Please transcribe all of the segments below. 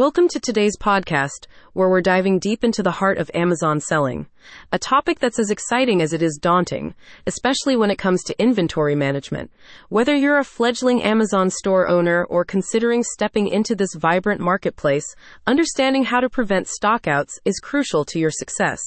Welcome to today's podcast, where we're diving deep into the heart of Amazon selling, a topic that's as exciting as it is daunting, especially when it comes to inventory management. Whether you're a fledgling Amazon store owner or considering stepping into this vibrant marketplace, understanding how to prevent stockouts is crucial to your success.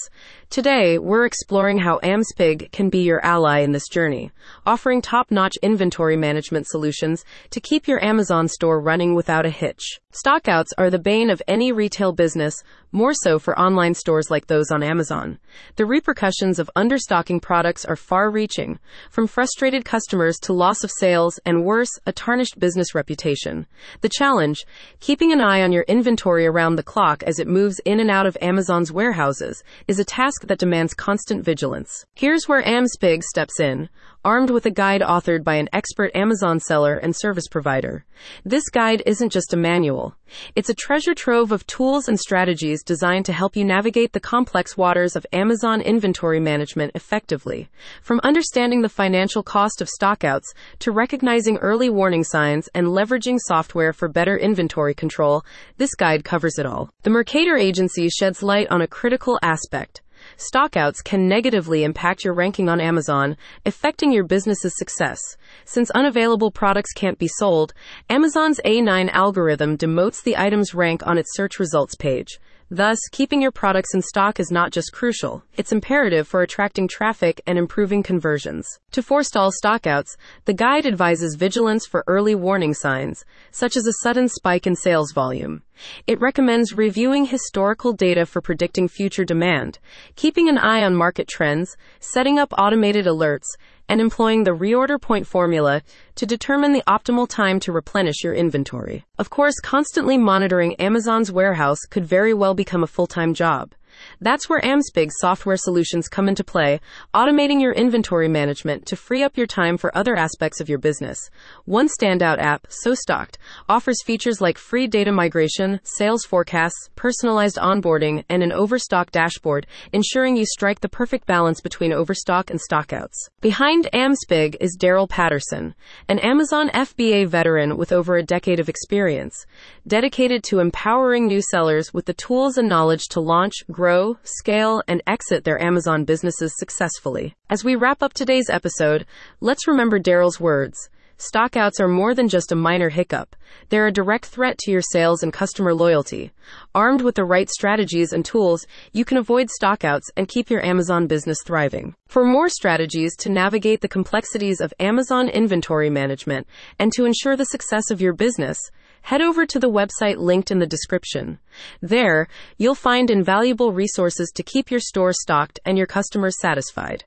Today, we're exploring how AmzPig can be your ally in this journey, offering top notch inventory management solutions to keep your Amazon store running without a hitch. Stockouts are the bane of any retail business, more so for online stores like those on Amazon. The repercussions of understocking products are far reaching, from frustrated customers to loss of sales and worse, a tarnished business reputation. The challenge keeping an eye on your inventory around the clock as it moves in and out of Amazon's warehouses is a task that demands constant vigilance. Here's where AmzPig steps in armed with a guide authored by an expert Amazon seller and service provider. This guide isn't just a manual. It's a treasure trove of tools and strategies designed to help you navigate the complex waters of Amazon inventory management effectively. From understanding the financial cost of stockouts to recognizing early warning signs and leveraging software for better inventory control, this guide covers it all. The Mercator Agency sheds light on a critical aspect Stockouts can negatively impact your ranking on Amazon, affecting your business's success. Since unavailable products can't be sold, Amazon's A9 algorithm demotes the item's rank on its search results page. Thus, keeping your products in stock is not just crucial, it's imperative for attracting traffic and improving conversions. To forestall stockouts, the guide advises vigilance for early warning signs, such as a sudden spike in sales volume. It recommends reviewing historical data for predicting future demand, keeping an eye on market trends, setting up automated alerts, and employing the reorder point formula to determine the optimal time to replenish your inventory. Of course, constantly monitoring Amazon's warehouse could very well become a full time job. That's where AmzPig's software solutions come into play, automating your inventory management to free up your time for other aspects of your business. One standout app, SoStocked, offers features like free data migration, sales forecasts, personalized onboarding, and an overstock dashboard, ensuring you strike the perfect balance between overstock and stockouts. Behind AmzPig is Daryl Patterson, an Amazon FBA veteran with over a decade of experience, dedicated to empowering new sellers with the tools and knowledge to launch, grow, grow, scale, and exit their Amazon businesses successfully. As we wrap up today's episode, let's remember Daryl's words. Stockouts are more than just a minor hiccup. They're a direct threat to your sales and customer loyalty. Armed with the right strategies and tools, you can avoid stockouts and keep your Amazon business thriving. For more strategies to navigate the complexities of Amazon inventory management and to ensure the success of your business, head over to the website linked in the description. There, you'll find invaluable resources to keep your store stocked and your customers satisfied.